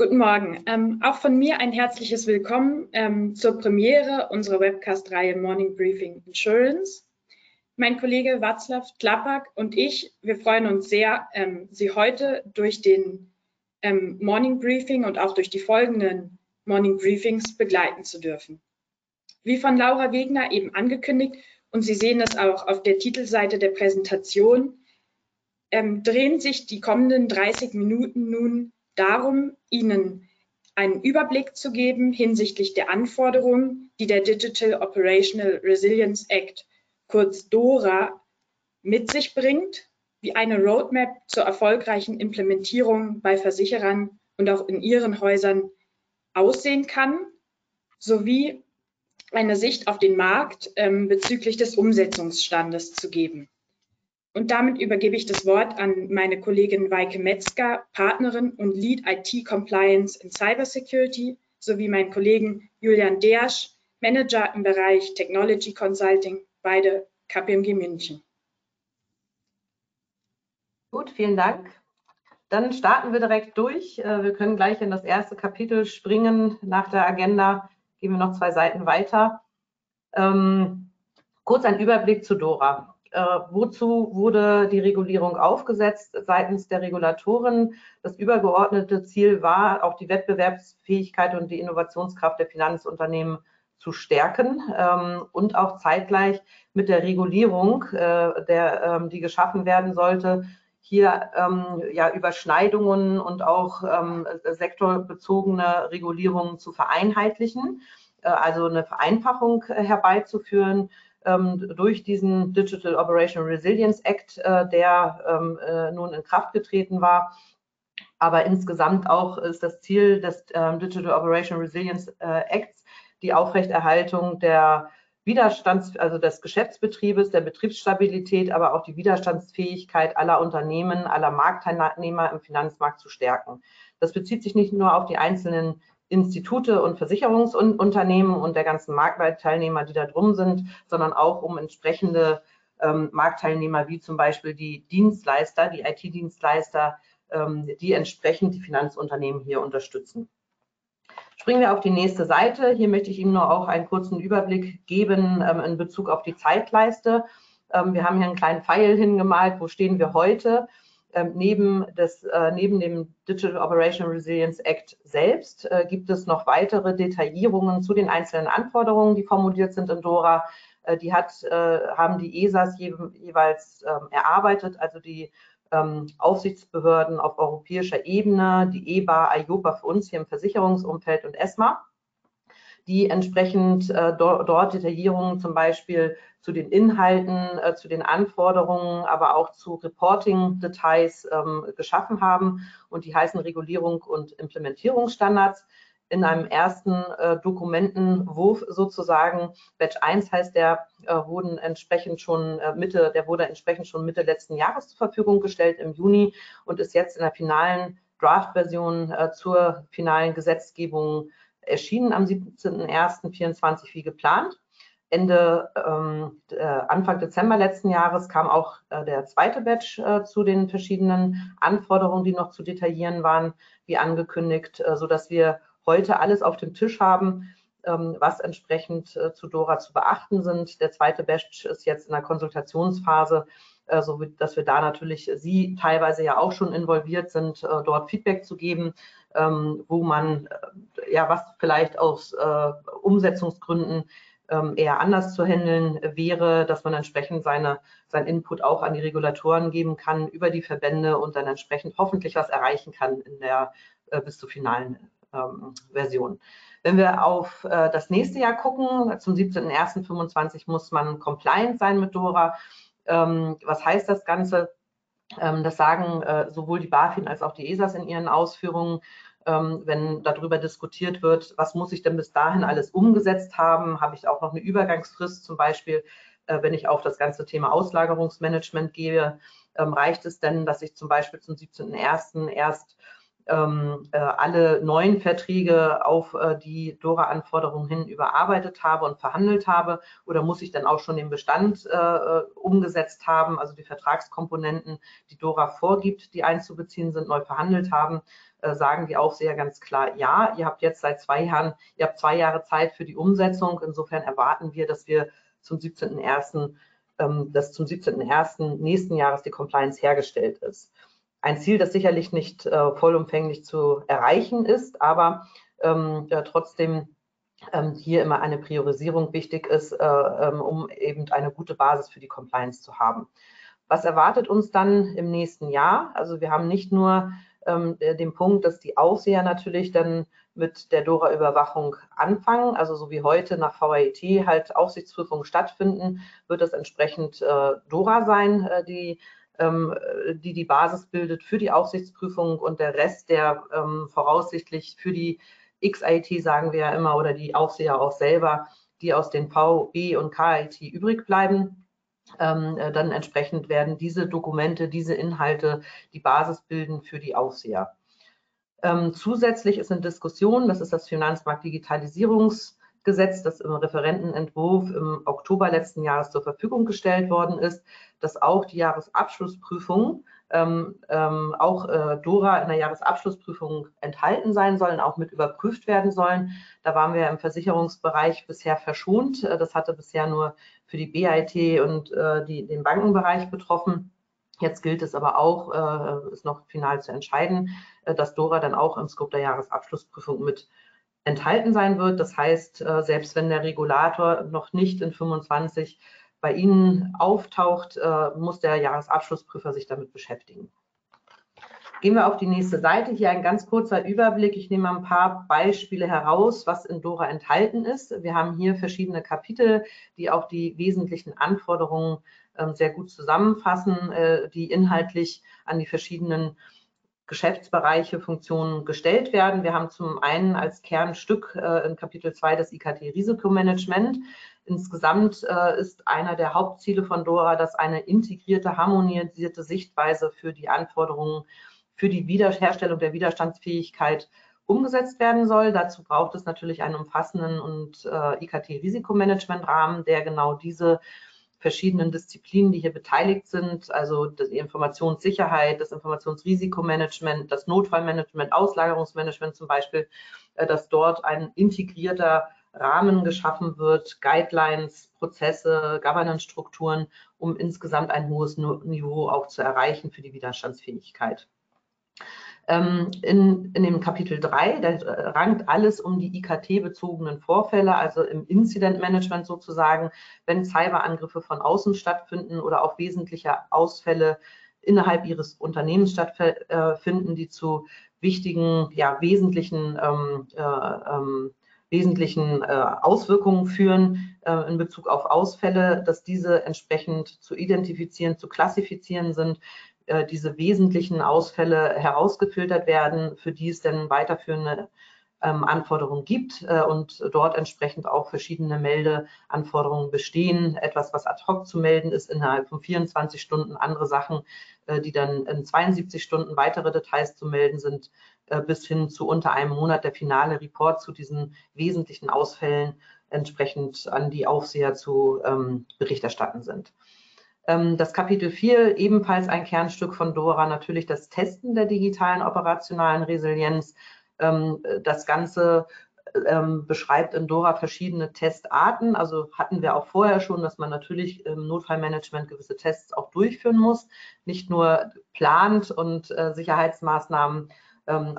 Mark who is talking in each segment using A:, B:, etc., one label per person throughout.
A: Guten Morgen. Ähm, auch von mir ein herzliches Willkommen ähm, zur Premiere unserer Webcast-Reihe Morning Briefing Insurance. Mein Kollege Václav Tlapak und ich, wir freuen uns sehr, ähm, Sie heute durch den ähm, Morning Briefing und auch durch die folgenden Morning Briefings begleiten zu dürfen. Wie von Laura Wegner eben angekündigt, und Sie sehen es auch auf der Titelseite der Präsentation, ähm, drehen sich die kommenden 30 Minuten nun darum, Ihnen einen Überblick zu geben hinsichtlich der Anforderungen, die der Digital Operational Resilience Act, kurz DORA, mit sich bringt, wie eine Roadmap zur erfolgreichen Implementierung bei Versicherern und auch in ihren Häusern aussehen kann, sowie eine Sicht auf den Markt ähm, bezüglich des Umsetzungsstandes zu geben. Und damit übergebe ich das Wort an meine Kollegin Weike Metzger, Partnerin und Lead IT Compliance in Cybersecurity, sowie meinen Kollegen Julian Dersch, Manager im Bereich Technology Consulting, beide KPMG München.
B: Gut, vielen Dank. Dann starten wir direkt durch. Äh, wir können gleich in das erste Kapitel springen. Nach der Agenda gehen wir noch zwei Seiten weiter. Ähm, kurz ein Überblick zu Dora. Äh, wozu wurde die Regulierung aufgesetzt seitens der Regulatoren? Das übergeordnete Ziel war, auch die Wettbewerbsfähigkeit und die Innovationskraft der Finanzunternehmen zu stärken ähm, und auch zeitgleich mit der Regulierung, äh, der, ähm, die geschaffen werden sollte, hier ähm, ja, Überschneidungen und auch ähm, sektorbezogene Regulierungen zu vereinheitlichen, äh, also eine Vereinfachung äh, herbeizuführen durch diesen Digital Operational Resilience Act, äh, der ähm, äh, nun in Kraft getreten war. Aber insgesamt auch ist das Ziel des ähm, Digital Operational Resilience äh, Acts die Aufrechterhaltung der Widerstands, also des Geschäftsbetriebes, der Betriebsstabilität, aber auch die Widerstandsfähigkeit aller Unternehmen, aller Marktteilnehmer im Finanzmarkt zu stärken. Das bezieht sich nicht nur auf die einzelnen Institute und Versicherungsunternehmen und der ganzen Marktteilnehmer, die da drum sind, sondern auch um entsprechende ähm, Marktteilnehmer wie zum Beispiel die Dienstleister, die IT-Dienstleister, ähm, die entsprechend die Finanzunternehmen hier unterstützen. Springen wir auf die nächste Seite. Hier möchte ich Ihnen nur auch einen kurzen Überblick geben ähm, in Bezug auf die Zeitleiste. Ähm, wir haben hier einen kleinen Pfeil hingemalt. Wo stehen wir heute? Ähm, neben, des, äh, neben dem Digital Operational Resilience Act selbst äh, gibt es noch weitere Detaillierungen zu den einzelnen Anforderungen, die formuliert sind in DORA. Äh, die hat, haben die ESAs je, jeweils ähm, erarbeitet, also die ähm, Aufsichtsbehörden auf europäischer Ebene, die EBA, IOPA für uns hier im Versicherungsumfeld und ESMA die entsprechend äh, do, dort Detaillierungen zum Beispiel zu den Inhalten, äh, zu den Anforderungen, aber auch zu Reporting-Details ähm, geschaffen haben. Und die heißen Regulierung und Implementierungsstandards. In einem ersten äh, Dokumentenwurf sozusagen, Batch 1 heißt der, äh, wurden entsprechend schon äh, Mitte, der wurde entsprechend schon Mitte letzten Jahres zur Verfügung gestellt im Juni und ist jetzt in der finalen Draft-Version äh, zur finalen Gesetzgebung erschienen am 17.01.24 wie geplant. Ende, ähm, äh, Anfang Dezember letzten Jahres kam auch äh, der zweite Batch äh, zu den verschiedenen Anforderungen, die noch zu detaillieren waren, wie angekündigt, äh, sodass wir heute alles auf dem Tisch haben, ähm, was entsprechend äh, zu Dora zu beachten sind. Der zweite Batch ist jetzt in der Konsultationsphase, äh, so dass wir da natürlich Sie teilweise ja auch schon involviert sind, äh, dort Feedback zu geben, ähm, wo man äh, ja was vielleicht aus äh, Umsetzungsgründen ähm, eher anders zu handeln wäre, dass man entsprechend seine, sein Input auch an die Regulatoren geben kann über die Verbände und dann entsprechend hoffentlich was erreichen kann in der äh, bis zur finalen ähm, Version. Wenn wir auf äh, das nächste Jahr gucken, zum 17.01.25 muss man compliant sein mit DORA. Ähm, was heißt das Ganze? Ähm, das sagen äh, sowohl die BaFin als auch die ESAs in ihren Ausführungen ähm, wenn darüber diskutiert wird, was muss ich denn bis dahin alles umgesetzt haben, habe ich auch noch eine Übergangsfrist, zum Beispiel, äh, wenn ich auf das ganze Thema Auslagerungsmanagement gehe, reicht es denn, dass ich zum Beispiel zum 17.01. erst ähm, äh, alle neuen Verträge auf äh, die DORA-Anforderungen hin überarbeitet habe und verhandelt habe oder muss ich dann auch schon den Bestand äh, umgesetzt haben, also die Vertragskomponenten, die DORA vorgibt, die einzubeziehen sind, neu verhandelt haben, äh, sagen die Aufseher ganz klar, ja, ihr habt jetzt seit zwei Jahren, ihr habt zwei Jahre Zeit für die Umsetzung. Insofern erwarten wir, dass wir zum 17.01., ähm, dass zum 17.01. nächsten Jahres die Compliance hergestellt ist ein Ziel, das sicherlich nicht äh, vollumfänglich zu erreichen ist, aber ähm, ja, trotzdem ähm, hier immer eine Priorisierung wichtig ist, äh, ähm, um eben eine gute Basis für die Compliance zu haben. Was erwartet uns dann im nächsten Jahr? Also wir haben nicht nur ähm, den Punkt, dass die Aufseher natürlich dann mit der DORA-Überwachung anfangen, also so wie heute nach VAET halt Aufsichtsprüfungen stattfinden, wird es entsprechend äh, DORA sein, äh, die die die Basis bildet für die Aufsichtsprüfung und der Rest, der ähm, voraussichtlich für die XIT, sagen wir ja immer, oder die Aufseher auch selber, die aus den VB und KIT übrig bleiben. Ähm, äh, dann entsprechend werden diese Dokumente, diese Inhalte die Basis bilden für die Aufseher. Ähm, zusätzlich ist in Diskussion, das ist das Finanzmarktdigitalisierungs- Gesetz, das im Referentenentwurf im Oktober letzten Jahres zur Verfügung gestellt worden ist, dass auch die Jahresabschlussprüfung, ähm, ähm, auch äh, DORA in der Jahresabschlussprüfung enthalten sein sollen, auch mit überprüft werden sollen. Da waren wir im Versicherungsbereich bisher verschont. Äh, das hatte bisher nur für die BIT und äh, die, den Bankenbereich betroffen. Jetzt gilt es aber auch, äh, ist noch final zu entscheiden, äh, dass DORA dann auch im Scope der Jahresabschlussprüfung mit enthalten sein wird. Das heißt, äh, selbst wenn der Regulator noch nicht in 25 bei Ihnen auftaucht, äh, muss der Jahresabschlussprüfer sich damit beschäftigen. Gehen wir auf die nächste Seite. Hier ein ganz kurzer Überblick. Ich nehme ein paar Beispiele heraus, was in Dora enthalten ist. Wir haben hier verschiedene Kapitel, die auch die wesentlichen Anforderungen ähm, sehr gut zusammenfassen, äh, die inhaltlich an die verschiedenen Geschäftsbereiche, Funktionen gestellt werden. Wir haben zum einen als Kernstück äh, in Kapitel 2 das IKT-Risikomanagement. Insgesamt äh, ist einer der Hauptziele von DORA, dass eine integrierte, harmonisierte Sichtweise für die Anforderungen für die Wiederherstellung der Widerstandsfähigkeit umgesetzt werden soll. Dazu braucht es natürlich einen umfassenden und äh, IKT-Risikomanagement-Rahmen, der genau diese verschiedenen Disziplinen, die hier beteiligt sind, also die Informationssicherheit, das Informationsrisikomanagement, das Notfallmanagement, Auslagerungsmanagement zum Beispiel, äh, dass dort ein integrierter Rahmen geschaffen wird, Guidelines, Prozesse, Governance-Strukturen, um insgesamt ein hohes Niveau auch zu erreichen für die Widerstandsfähigkeit. Ähm, in, in dem Kapitel 3, da rankt alles um die IKT-bezogenen Vorfälle, also im Incident Management sozusagen, wenn Cyberangriffe von außen stattfinden oder auch wesentliche Ausfälle innerhalb ihres Unternehmens stattfinden, die zu wichtigen, ja, wesentlichen ähm, äh, ähm, wesentlichen äh, Auswirkungen führen äh, in Bezug auf Ausfälle, dass diese entsprechend zu identifizieren, zu klassifizieren sind, äh, diese wesentlichen Ausfälle herausgefiltert werden, für die es dann weiterführende ähm, Anforderungen gibt äh, und dort entsprechend auch verschiedene Meldeanforderungen bestehen. Etwas, was ad hoc zu melden ist innerhalb von 24 Stunden, andere Sachen, äh, die dann in 72 Stunden weitere Details zu melden sind, äh, bis hin zu unter einem Monat der finale Report zu diesen wesentlichen Ausfällen entsprechend an die Aufseher zu ähm, Bericht erstatten sind. Ähm, das Kapitel 4, ebenfalls ein Kernstück von Dora, natürlich das Testen der digitalen operationalen Resilienz. Ähm, das Ganze ähm, beschreibt in Dora verschiedene Testarten. Also hatten wir auch vorher schon, dass man natürlich im Notfallmanagement gewisse Tests auch durchführen muss, nicht nur plant und äh, Sicherheitsmaßnahmen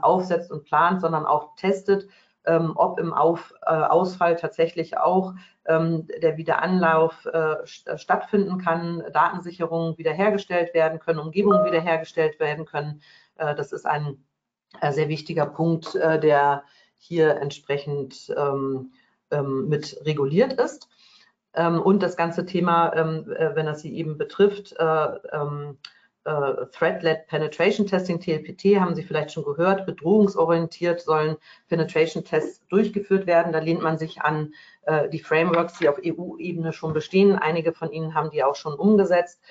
B: aufsetzt und plant, sondern auch testet, ob im Auf, äh, Ausfall tatsächlich auch ähm, der Wiederanlauf äh, stattfinden kann, Datensicherungen wiederhergestellt werden können, Umgebungen wiederhergestellt werden können. Äh, das ist ein äh, sehr wichtiger Punkt, äh, der hier entsprechend ähm, ähm, mit reguliert ist. Ähm, und das ganze Thema, ähm, äh, wenn das Sie eben betrifft, äh, Threat-led Penetration Testing, TLPT, haben Sie vielleicht schon gehört, bedrohungsorientiert sollen Penetration Tests durchgeführt werden. Da lehnt man sich an äh, die Frameworks, die auf EU-Ebene schon bestehen. Einige von Ihnen haben die auch schon umgesetzt.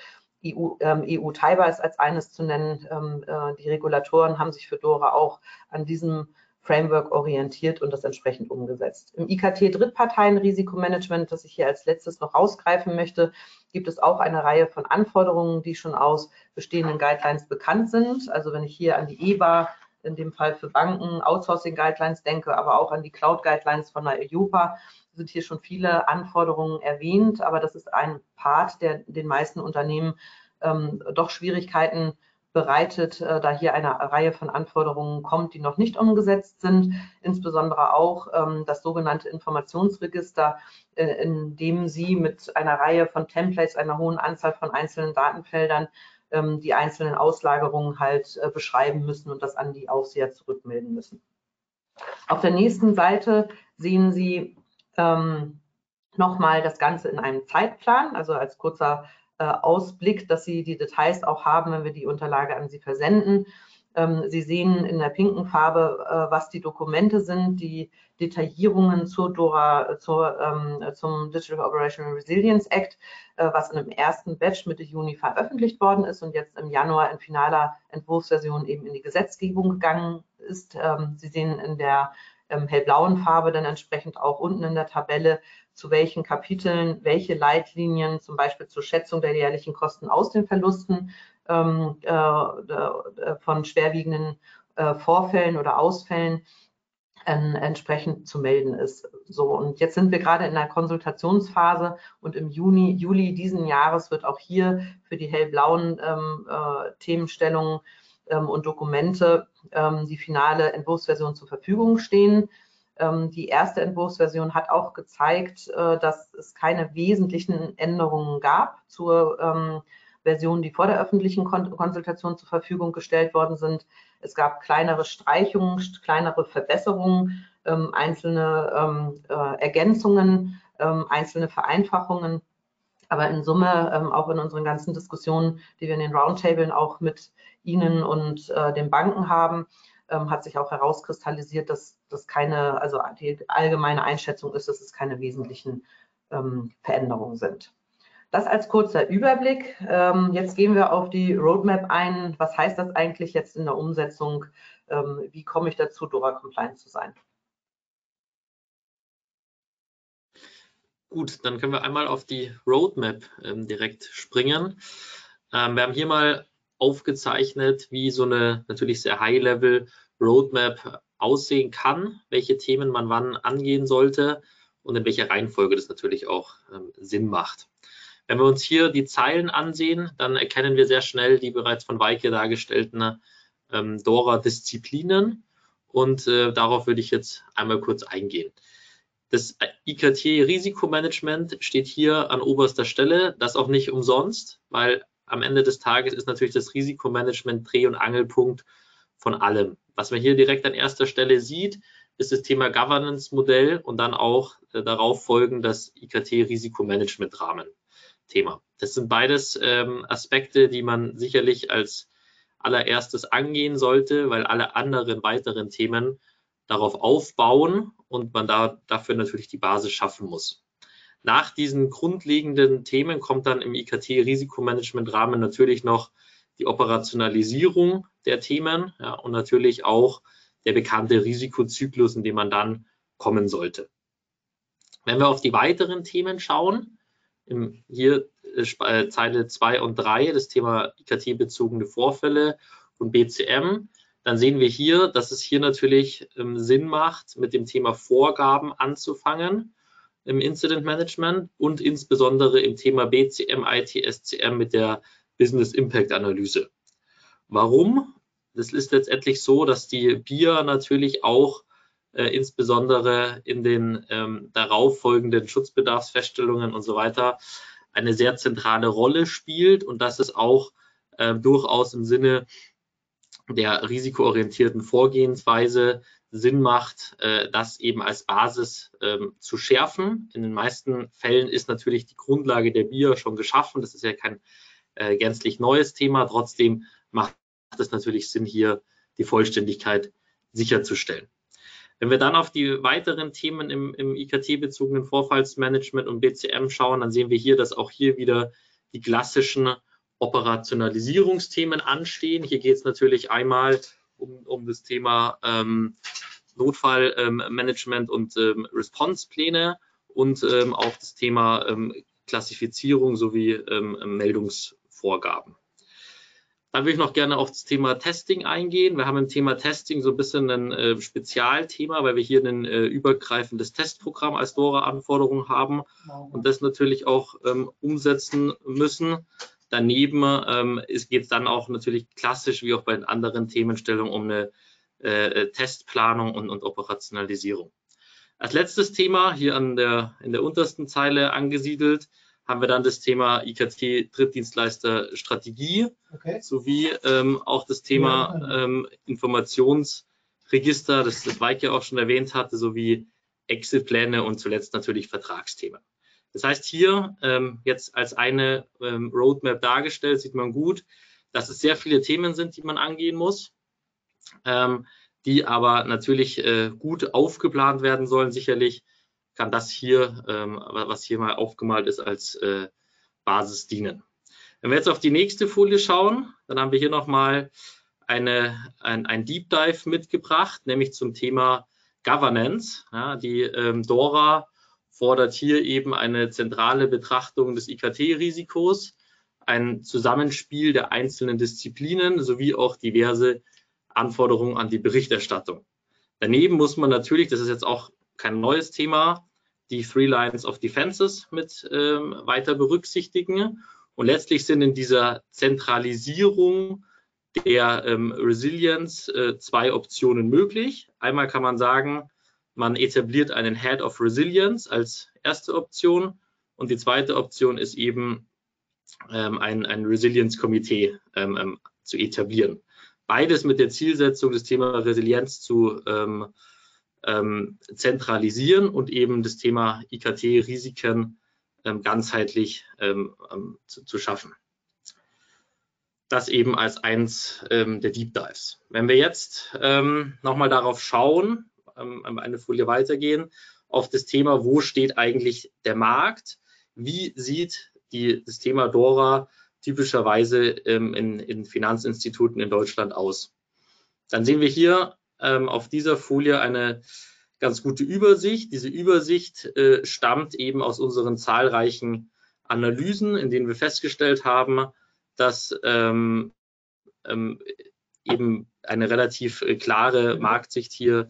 B: EU, ähm, EU-Taiba ist als eines zu nennen. Ähm, äh, die Regulatoren haben sich für DORA auch an diesem Framework orientiert und das entsprechend umgesetzt. Im IKT Drittparteien-Risikomanagement, das ich hier als letztes noch rausgreifen möchte, gibt es auch eine Reihe von Anforderungen, die schon aus bestehenden Guidelines bekannt sind. Also wenn ich hier an die EBA, in dem Fall für Banken, Outsourcing-Guidelines denke, aber auch an die Cloud-Guidelines von der EUPA, sind hier schon viele Anforderungen erwähnt, aber das ist ein Part, der den meisten Unternehmen ähm, doch Schwierigkeiten bereitet, äh, da hier eine Reihe von Anforderungen kommt, die noch nicht umgesetzt sind, insbesondere auch ähm, das sogenannte Informationsregister, äh, in dem Sie mit einer Reihe von Templates, einer hohen Anzahl von einzelnen Datenfeldern ähm, die einzelnen Auslagerungen halt äh, beschreiben müssen und das an die Aufseher zurückmelden müssen. Auf der nächsten Seite sehen Sie ähm, nochmal das Ganze in einem Zeitplan, also als kurzer äh, Ausblick, dass Sie die Details auch haben, wenn wir die Unterlage an Sie versenden. Ähm, Sie sehen in der pinken Farbe, äh, was die Dokumente sind, die Detaillierungen zur DORA, zur, ähm, zum Digital Operational Resilience Act, äh, was in dem ersten Batch Mitte Juni veröffentlicht worden ist und jetzt im Januar in finaler Entwurfsversion eben in die Gesetzgebung gegangen ist. Ähm, Sie sehen in der hellblauen Farbe dann entsprechend auch unten in der Tabelle zu welchen Kapiteln welche Leitlinien zum Beispiel zur Schätzung der jährlichen Kosten aus den Verlusten ähm, äh, äh von schwerwiegenden äh, Vorfällen oder Ausfällen äh, entsprechend zu melden ist. So, und jetzt sind wir gerade in der Konsultationsphase und im Juni, Juli diesen Jahres wird auch hier für die hellblauen ähm, äh, Themenstellungen ähm, und Dokumente ähm, die finale Entwurfsversion zur Verfügung stehen. Ähm, die erste Entwurfsversion hat auch gezeigt, äh, dass es keine wesentlichen Änderungen gab zur ähm, Versionen, die vor der öffentlichen Konsultation zur Verfügung gestellt worden sind. Es gab kleinere Streichungen, kleinere Verbesserungen, ähm, einzelne äh, Ergänzungen, einzelne Vereinfachungen. Aber in Summe, auch in unseren ganzen Diskussionen, die wir in den Roundtablen auch mit Ihnen und äh, den Banken haben, ähm, hat sich auch herauskristallisiert, dass das keine, also die allgemeine Einschätzung ist, dass es keine wesentlichen ähm, Veränderungen sind. Das als kurzer Überblick. Ähm, jetzt gehen wir auf die Roadmap ein. Was heißt das eigentlich jetzt in der Umsetzung? Ähm, wie komme ich dazu, DORA-compliant zu sein?
C: Gut, dann können wir einmal auf die Roadmap ähm, direkt springen. Ähm, wir haben hier mal aufgezeichnet, wie so eine natürlich sehr High-Level Roadmap aussehen kann, welche Themen man wann angehen sollte und in welcher Reihenfolge das natürlich auch ähm, Sinn macht. Wenn wir uns hier die Zeilen ansehen, dann erkennen wir sehr schnell die bereits von Weike dargestellten ähm, Dora-Disziplinen und äh, darauf würde ich jetzt einmal kurz eingehen. Das IKT-Risikomanagement steht hier an oberster Stelle, das auch nicht umsonst, weil am Ende des Tages ist natürlich das Risikomanagement Dreh- und Angelpunkt von allem. Was man hier direkt an erster Stelle sieht, ist das Thema Governance-Modell und dann auch äh, darauf folgen das IKT-Risikomanagement-Rahmen-Thema. Das sind beides ähm, Aspekte, die man sicherlich als allererstes angehen sollte, weil alle anderen weiteren Themen darauf aufbauen und man da dafür natürlich die Basis schaffen muss. Nach diesen grundlegenden Themen kommt dann im IKT-Risikomanagement-Rahmen natürlich noch die Operationalisierung der Themen ja, und natürlich auch der bekannte Risikozyklus, in dem man dann kommen sollte. Wenn wir auf die weiteren Themen schauen, im, hier äh, Zeile 2 und 3, das Thema IKT-bezogene Vorfälle und BCM, dann sehen wir hier, dass es hier natürlich ähm, Sinn macht, mit dem Thema Vorgaben anzufangen im Incident Management und insbesondere im Thema BCM, ITSCM mit der Business Impact Analyse. Warum? Das ist letztendlich so, dass die BIA natürlich auch äh, insbesondere in den ähm, darauffolgenden Schutzbedarfsfeststellungen und so weiter eine sehr zentrale Rolle spielt und dass es auch äh, durchaus im Sinne der risikoorientierten Vorgehensweise Sinn macht, äh, das eben als Basis ähm, zu schärfen. In den meisten Fällen ist natürlich die Grundlage der BIA schon geschaffen. Das ist ja kein äh, gänzlich neues Thema. Trotzdem macht es natürlich Sinn, hier die Vollständigkeit sicherzustellen. Wenn wir dann auf die weiteren Themen im, im IKT-bezogenen Vorfallsmanagement und BCM schauen, dann sehen wir hier, dass auch hier wieder die klassischen Operationalisierungsthemen anstehen. Hier geht es natürlich einmal um, um das Thema ähm, Notfallmanagement ähm, und ähm, Response-Pläne und ähm, auch das Thema ähm, Klassifizierung sowie ähm, Meldungsvorgaben. Dann würde ich noch gerne auf das Thema Testing eingehen. Wir haben im Thema Testing so ein bisschen ein äh, Spezialthema, weil wir hier ein äh, übergreifendes Testprogramm als DORA-Anforderung haben und das natürlich auch ähm, umsetzen müssen. Daneben ähm, geht es dann auch natürlich klassisch wie auch bei den anderen Themenstellungen um eine äh, Testplanung und, und Operationalisierung. Als letztes Thema hier an der, in der untersten Zeile angesiedelt haben wir dann das Thema IKT-Drittdienstleister Strategie okay. sowie ähm, auch das Thema ähm, Informationsregister, das, das Weike auch schon erwähnt hatte, sowie Exit-Pläne und zuletzt natürlich Vertragsthemen. Das heißt, hier ähm, jetzt als eine ähm, Roadmap dargestellt, sieht man gut, dass es sehr viele Themen sind, die man angehen muss, ähm, die aber natürlich äh, gut aufgeplant werden sollen, sicherlich kann das hier, ähm, was hier mal aufgemalt ist, als äh, Basis dienen. Wenn wir jetzt auf die nächste Folie schauen, dann haben wir hier nochmal eine, ein, ein Deep Dive mitgebracht, nämlich zum Thema Governance. Ja, die ähm, DORA fordert hier eben eine zentrale Betrachtung des IKT-Risikos, ein Zusammenspiel der einzelnen Disziplinen sowie auch diverse Anforderungen an die Berichterstattung. Daneben muss man natürlich, das ist jetzt auch kein neues Thema, die Three Lines of Defenses mit ähm, weiter berücksichtigen. Und letztlich sind in dieser Zentralisierung der ähm, Resilience äh, zwei Optionen möglich. Einmal kann man sagen, man etabliert einen Head of Resilience als erste Option und die zweite Option ist eben ähm, ein, ein Resilience-Komitee ähm, ähm, zu etablieren. Beides mit der Zielsetzung, das Thema Resilienz zu ähm, ähm, zentralisieren und eben das Thema IKT-Risiken ganzheitlich zu, zu, schaffen. Das eben als eins ähm, der Deep Dives. Wenn wir jetzt ähm, nochmal darauf schauen, eine Folie weitergehen, auf das Thema, wo steht eigentlich der Markt? Wie sieht die, das Thema DORA typischerweise in, in Finanzinstituten in Deutschland aus? Dann sehen wir hier ähm, auf dieser Folie eine ganz gute Übersicht. Diese Übersicht äh, stammt eben aus unseren zahlreichen Analysen, in denen wir festgestellt haben, dass ähm, ähm, eben eine relativ äh, klare Marktsicht hier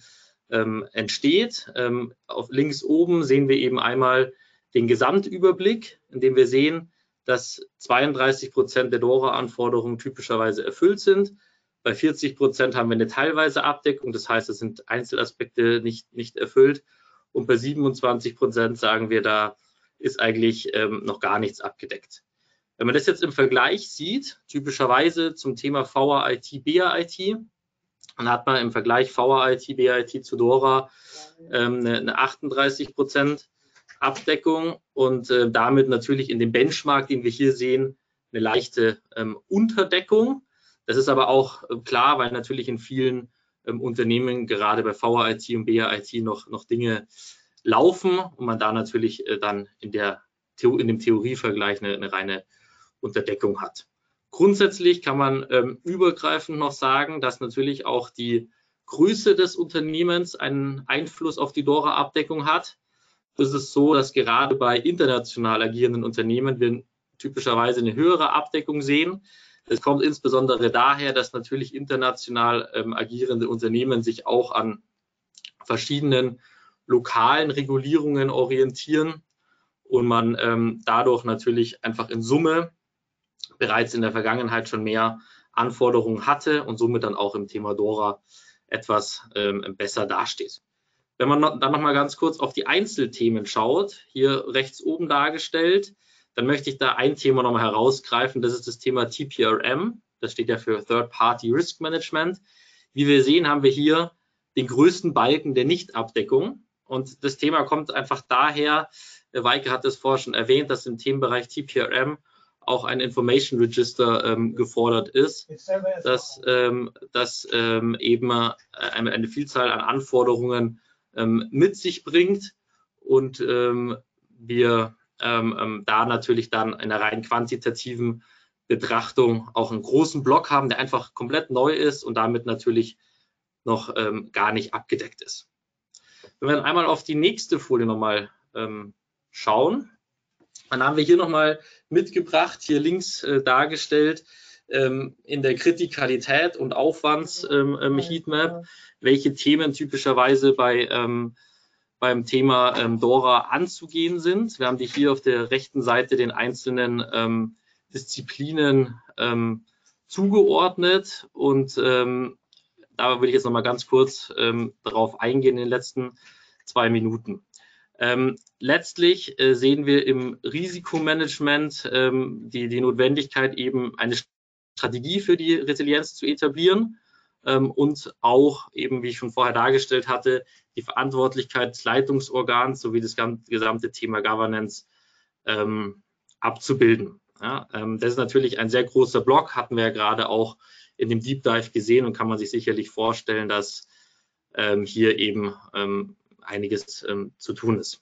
C: ähm, entsteht. Ähm, auf links oben sehen wir eben einmal den Gesamtüberblick, in dem wir sehen, dass 32 Prozent der DORA-Anforderungen typischerweise erfüllt sind. Bei 40 Prozent haben wir eine teilweise Abdeckung, das heißt, es sind Einzelaspekte nicht, nicht erfüllt. Und bei 27 Prozent sagen wir, da ist eigentlich ähm, noch gar nichts abgedeckt. Wenn man das jetzt im Vergleich sieht, typischerweise zum Thema VAIT, BAIT, dann hat man im Vergleich VAIT, BAIT zu DORA ähm, eine, eine 38 Prozent Abdeckung und äh, damit natürlich in dem Benchmark, den wir hier sehen, eine leichte ähm, Unterdeckung. Das ist aber auch äh, klar, weil natürlich in vielen ähm, Unternehmen, gerade bei VAIT und BAIT, noch, noch Dinge laufen und man da natürlich äh, dann in, der, in dem Theorievergleich eine, eine reine Unterdeckung hat. Grundsätzlich kann man ähm, übergreifend noch sagen, dass natürlich auch die Größe des Unternehmens einen Einfluss auf die DORA-Abdeckung hat. Es ist so, dass gerade bei international agierenden Unternehmen wir typischerweise eine höhere Abdeckung sehen. Es kommt insbesondere daher, dass natürlich international ähm, agierende Unternehmen sich auch an verschiedenen lokalen Regulierungen orientieren und man ähm, dadurch natürlich einfach in Summe bereits in der Vergangenheit schon mehr Anforderungen hatte und somit dann auch im Thema DORA etwas ähm, besser dasteht. Wenn man noch, dann noch mal ganz kurz auf die Einzelthemen schaut, hier rechts oben dargestellt, dann möchte ich da ein Thema nochmal herausgreifen. Das ist das Thema TPRM. Das steht ja für Third Party Risk Management. Wie wir sehen, haben wir hier den größten Balken der Nichtabdeckung. Und das Thema kommt einfach daher, Weike hat es vorher schon erwähnt, dass im Themenbereich TPRM auch ein Information Register ähm, gefordert ist, dass, ähm, dass ähm, eben äh, eine, eine, Vielzahl an Anforderungen ähm, mit sich bringt und ähm, wir ähm, da natürlich dann in einer rein quantitativen Betrachtung auch einen großen Block haben, der einfach komplett neu ist und damit natürlich noch gar nicht abgedeckt ist. Wenn wir dann einmal auf die nächste Folie nochmal schauen, dann haben wir hier nochmal mitgebracht, hier links äh, dargestellt, ähm, in der Kritikalität und Aufwands-Heatmap, ähm, ähm, welche Themen typischerweise bei, ähm, beim Thema ähm, DORA anzugehen sind. Wir haben die hier auf der rechten Seite den einzelnen ähm, Disziplinen zugeordnet und da würde ich jetzt noch mal ganz kurz darauf eingehen in den letzten zwei Minuten. Ähm, letztlich äh, sehen wir im Risikomanagement ähm, die, die Notwendigkeit, eben eine Strategie für die Resilienz zu etablieren ähm, und auch eben, wie ich schon vorher dargestellt hatte, die Verantwortlichkeit des Leitungsorgans sowie das gesamte Thema Governance ähm, abzubilden. Ja, ähm, das ist natürlich ein sehr großer Block, hatten wir ja gerade auch in dem Deep Dive gesehen und kann man sich sicherlich vorstellen, dass ähm, hier eben einiges ähm, zu tun ist.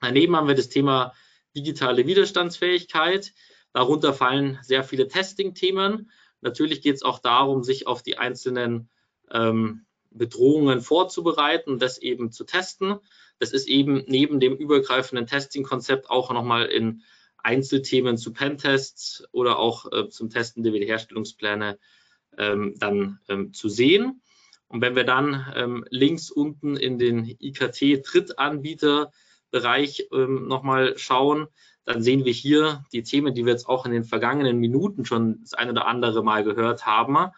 C: Daneben haben wir das Thema digitale Widerstandsfähigkeit. Darunter fallen sehr viele Testing-Themen. Natürlich geht es auch darum, sich auf die einzelnen ähm, Bedrohungen vorzubereiten und das eben zu testen. Das ist eben neben dem übergreifenden Testing-Konzept auch nochmal in Einzelthemen zu Pentests oder auch äh, zum Testen der Wiederherstellungspläne ähm, dann ähm, zu sehen. Und wenn wir dann ähm, links unten in den IKT-Drittanbieter-Bereich ähm, nochmal schauen, dann sehen wir hier die Themen, die wir jetzt auch in den vergangenen Minuten schon das ein oder andere Mal gehört haben.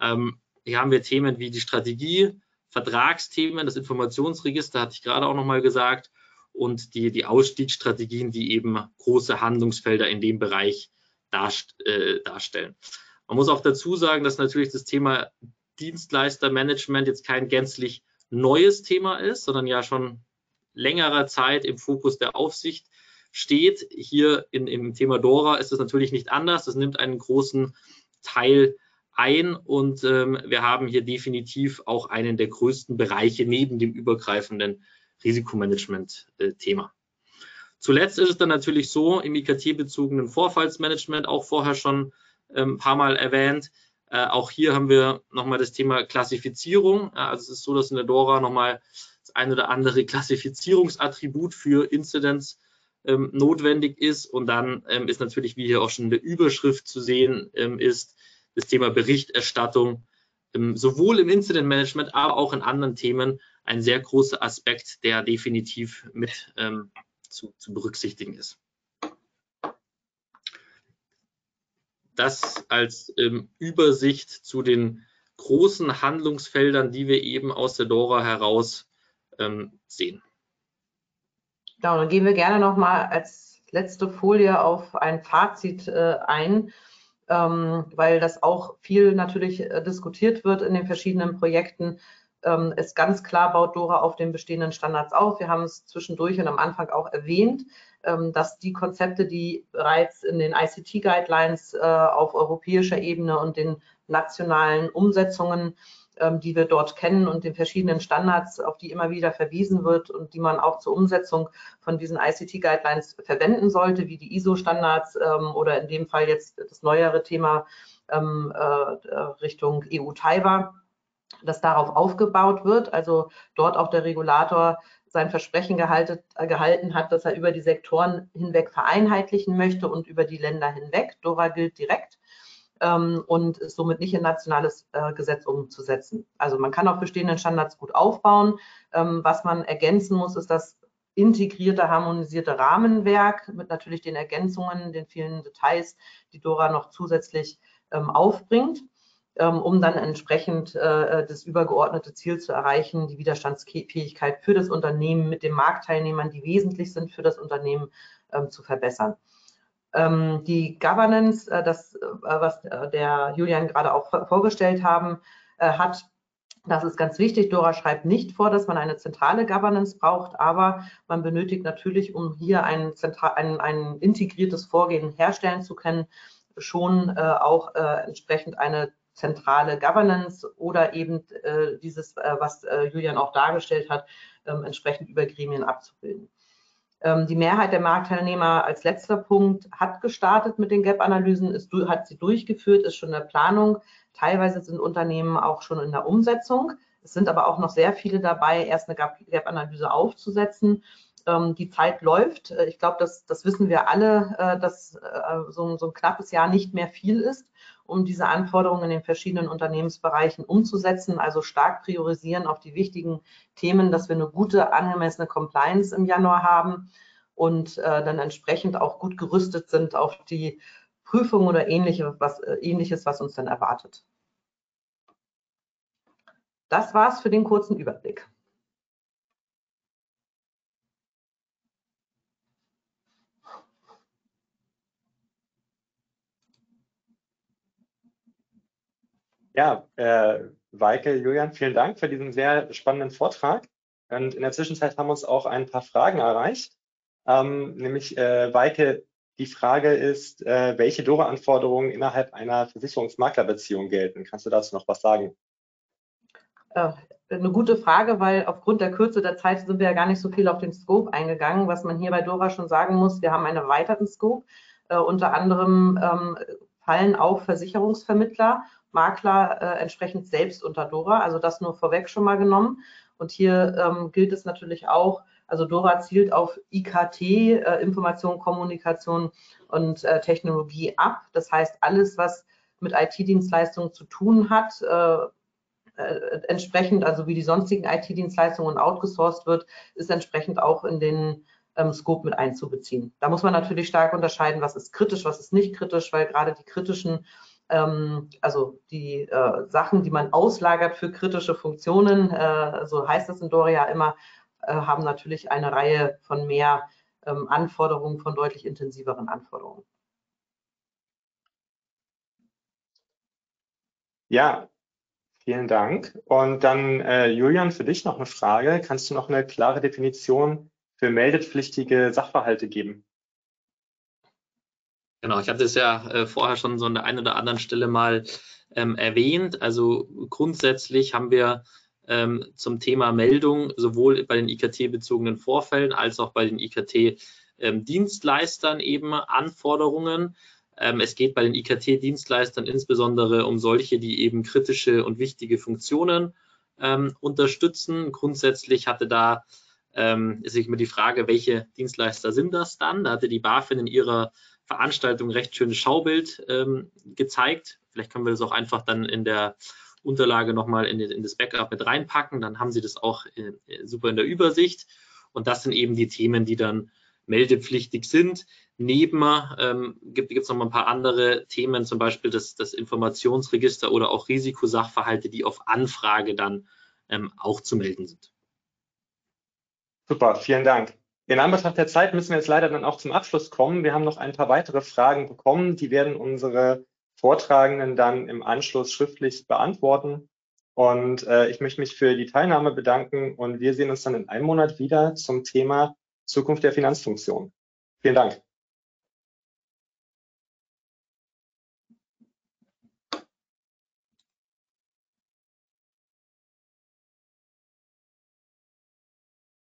C: Ähm, hier haben wir Themen wie die Strategie, Vertragsthemen, das Informationsregister hatte ich gerade auch nochmal gesagt und die, die Ausstiegsstrategien, die eben große Handlungsfelder in dem Bereich darst, äh, darstellen. Man muss auch dazu sagen, dass natürlich das Thema Dienstleistermanagement jetzt kein gänzlich neues Thema ist, sondern ja schon längerer Zeit im Fokus der Aufsicht steht. Hier in, im Thema Dora ist es natürlich nicht anders. Das nimmt einen großen Teil ein und ähm, wir haben hier definitiv auch einen der größten Bereiche neben dem übergreifenden Risikomanagement-Thema. Äh, Zuletzt ist es dann natürlich so im IKT-bezogenen Vorfallsmanagement auch vorher schon ähm, ein paar Mal erwähnt, äh, auch hier haben wir nochmal das Thema Klassifizierung. also es ist so, dass in der DORA nochmal das ein oder andere Klassifizierungsattribut für Incidents ähm, notwendig ist. Und dann ähm, ist natürlich, wie hier auch schon in der Überschrift zu sehen ähm, ist, das Thema Berichterstattung ähm, sowohl im Incident Management, aber auch in anderen Themen ein sehr großer Aspekt, der definitiv mit ähm, zu, zu berücksichtigen ist. Das als ähm, Übersicht zu den großen Handlungsfeldern, die wir eben aus der Dora heraus ähm, sehen.
B: Ja, dann gehen wir gerne nochmal als letzte Folie auf ein Fazit äh, ein, ähm, weil das auch viel natürlich äh, diskutiert wird in den verschiedenen Projekten. Ähm, ist ganz klar, baut Dora auf den bestehenden Standards auf. Wir haben es zwischendurch und am Anfang auch erwähnt. Ähm, dass die Konzepte, die bereits in den ICT-Guidelines äh, auf europäischer Ebene und den nationalen Umsetzungen, ähm, die wir dort kennen und den verschiedenen Standards, auf die immer wieder verwiesen wird und die man auch zur Umsetzung von diesen ICT-Guidelines verwenden sollte, wie die ISO-Standards ähm, oder in dem Fall jetzt das neuere Thema äh, Richtung EU-TAIWA dass darauf aufgebaut wird, also dort auch der Regulator sein Versprechen gehalten, äh, gehalten hat, dass er über die Sektoren hinweg vereinheitlichen möchte und über die Länder hinweg. Dora gilt direkt ähm, und ist somit nicht in nationales äh, Gesetz umzusetzen. Also man kann auf bestehenden Standards gut aufbauen. Ähm, was man ergänzen muss, ist das integrierte, harmonisierte Rahmenwerk mit natürlich den Ergänzungen, den vielen Details, die Dora noch zusätzlich ähm, aufbringt. Ähm, um dann entsprechend äh, das übergeordnete Ziel zu erreichen, die Widerstandsfähigkeit für das Unternehmen mit den Marktteilnehmern, die wesentlich sind für das Unternehmen, ähm, zu verbessern. Ähm, die Governance, äh, das, äh, was der Julian gerade auch vorgestellt haben, hat das ist ganz wichtig. Dora schreibt nicht vor, dass man eine zentrale Governance braucht, aber man benötigt natürlich, um hier ein, ein, ein integriertes Vorgehen herstellen zu können, schon äh, auch äh, entsprechend eine zentrale Governance oder eben äh, dieses, äh, was äh, Julian auch dargestellt hat, ähm, entsprechend über Gremien abzubilden. Ähm, die Mehrheit der Marktteilnehmer als letzter Punkt hat gestartet mit den Gap-Analysen, hat sie durchgeführt, ist schon in der Planung. Teilweise sind Unternehmen auch schon in der Umsetzung. Es sind aber auch noch sehr viele dabei, erst eine Gap-Analyse aufzusetzen. Ähm, die Zeit läuft. Äh, ich glaube, das, das wissen wir alle, äh, dass äh, so, so ein knappes Jahr nicht mehr viel ist, um diese Anforderungen in den verschiedenen Unternehmensbereichen umzusetzen. Also stark priorisieren auf die wichtigen Themen, dass wir eine gute, angemessene Compliance im Januar haben und dann entsprechend auch gut gerüstet sind auf die Prüfung oder ähnliche, was, ähnliches, was uns dann erwartet. Das war's für den kurzen Überblick.
D: Ja, äh, Weike, Julian, vielen Dank für diesen sehr spannenden Vortrag. Und in der Zwischenzeit haben uns auch ein paar Fragen erreicht. Ähm, nämlich, äh, Weike, die Frage ist, äh, welche DORA-Anforderungen innerhalb einer Versicherungsmaklerbeziehung gelten? Kannst du dazu noch was sagen?
B: Äh, eine gute Frage, weil aufgrund der Kürze der Zeit sind wir ja gar nicht so viel auf den Scope eingegangen. Was man hier bei Dora schon sagen muss, wir haben einen erweiterten Scope. Äh, unter anderem ähm, fallen auch Versicherungsvermittler Makler äh, entsprechend selbst unter Dora. Also das nur vorweg schon mal genommen. Und hier ähm, gilt es natürlich auch, also Dora zielt auf IKT, äh, Information, Kommunikation und äh, Technologie ab. Das heißt, alles, was mit IT-Dienstleistungen zu tun hat, äh, äh, entsprechend, also wie die sonstigen IT-Dienstleistungen outgesourced wird, ist entsprechend auch in den ähm, Scope mit einzubeziehen. Da muss man natürlich stark unterscheiden, was ist kritisch, was ist nicht kritisch, weil gerade die kritischen also die äh, Sachen, die man auslagert für kritische Funktionen, äh, so heißt es in Doria immer, äh, haben natürlich eine Reihe von mehr ähm, Anforderungen, von deutlich intensiveren Anforderungen.
D: Ja, vielen Dank. Und dann, äh, Julian, für dich noch eine Frage. Kannst du noch eine klare Definition für meldepflichtige Sachverhalte geben?
C: Genau, ich hatte es ja äh, vorher schon so an der einen oder anderen Stelle mal ähm, erwähnt. Also grundsätzlich haben wir ähm, zum Thema Meldung sowohl bei den IKT-bezogenen Vorfällen als auch bei den IKT-Dienstleistern ähm, eben Anforderungen. Ähm, es geht bei den IKT-Dienstleistern insbesondere um solche, die eben kritische und wichtige Funktionen ähm, unterstützen. Grundsätzlich hatte da ähm, sich immer die Frage, welche Dienstleister sind das dann? Da hatte die BaFin in ihrer Veranstaltung recht schönes Schaubild ähm, gezeigt. Vielleicht können wir das auch einfach dann in der Unterlage nochmal in, in das Backup mit reinpacken. Dann haben Sie das auch äh, super in der Übersicht. Und das sind eben die Themen, die dann meldepflichtig sind. Neben ähm, gibt es noch mal ein paar andere Themen, zum Beispiel das, das Informationsregister oder auch Risikosachverhalte, die auf Anfrage dann ähm, auch zu melden sind.
D: Super, vielen Dank. In Anbetracht der Zeit müssen wir jetzt leider dann auch zum Abschluss kommen. Wir haben noch ein paar weitere Fragen bekommen. Die werden unsere Vortragenden dann im Anschluss schriftlich beantworten. Und äh, ich möchte mich für die Teilnahme bedanken und wir sehen uns dann in einem Monat wieder zum Thema Zukunft der Finanzfunktion. Vielen Dank.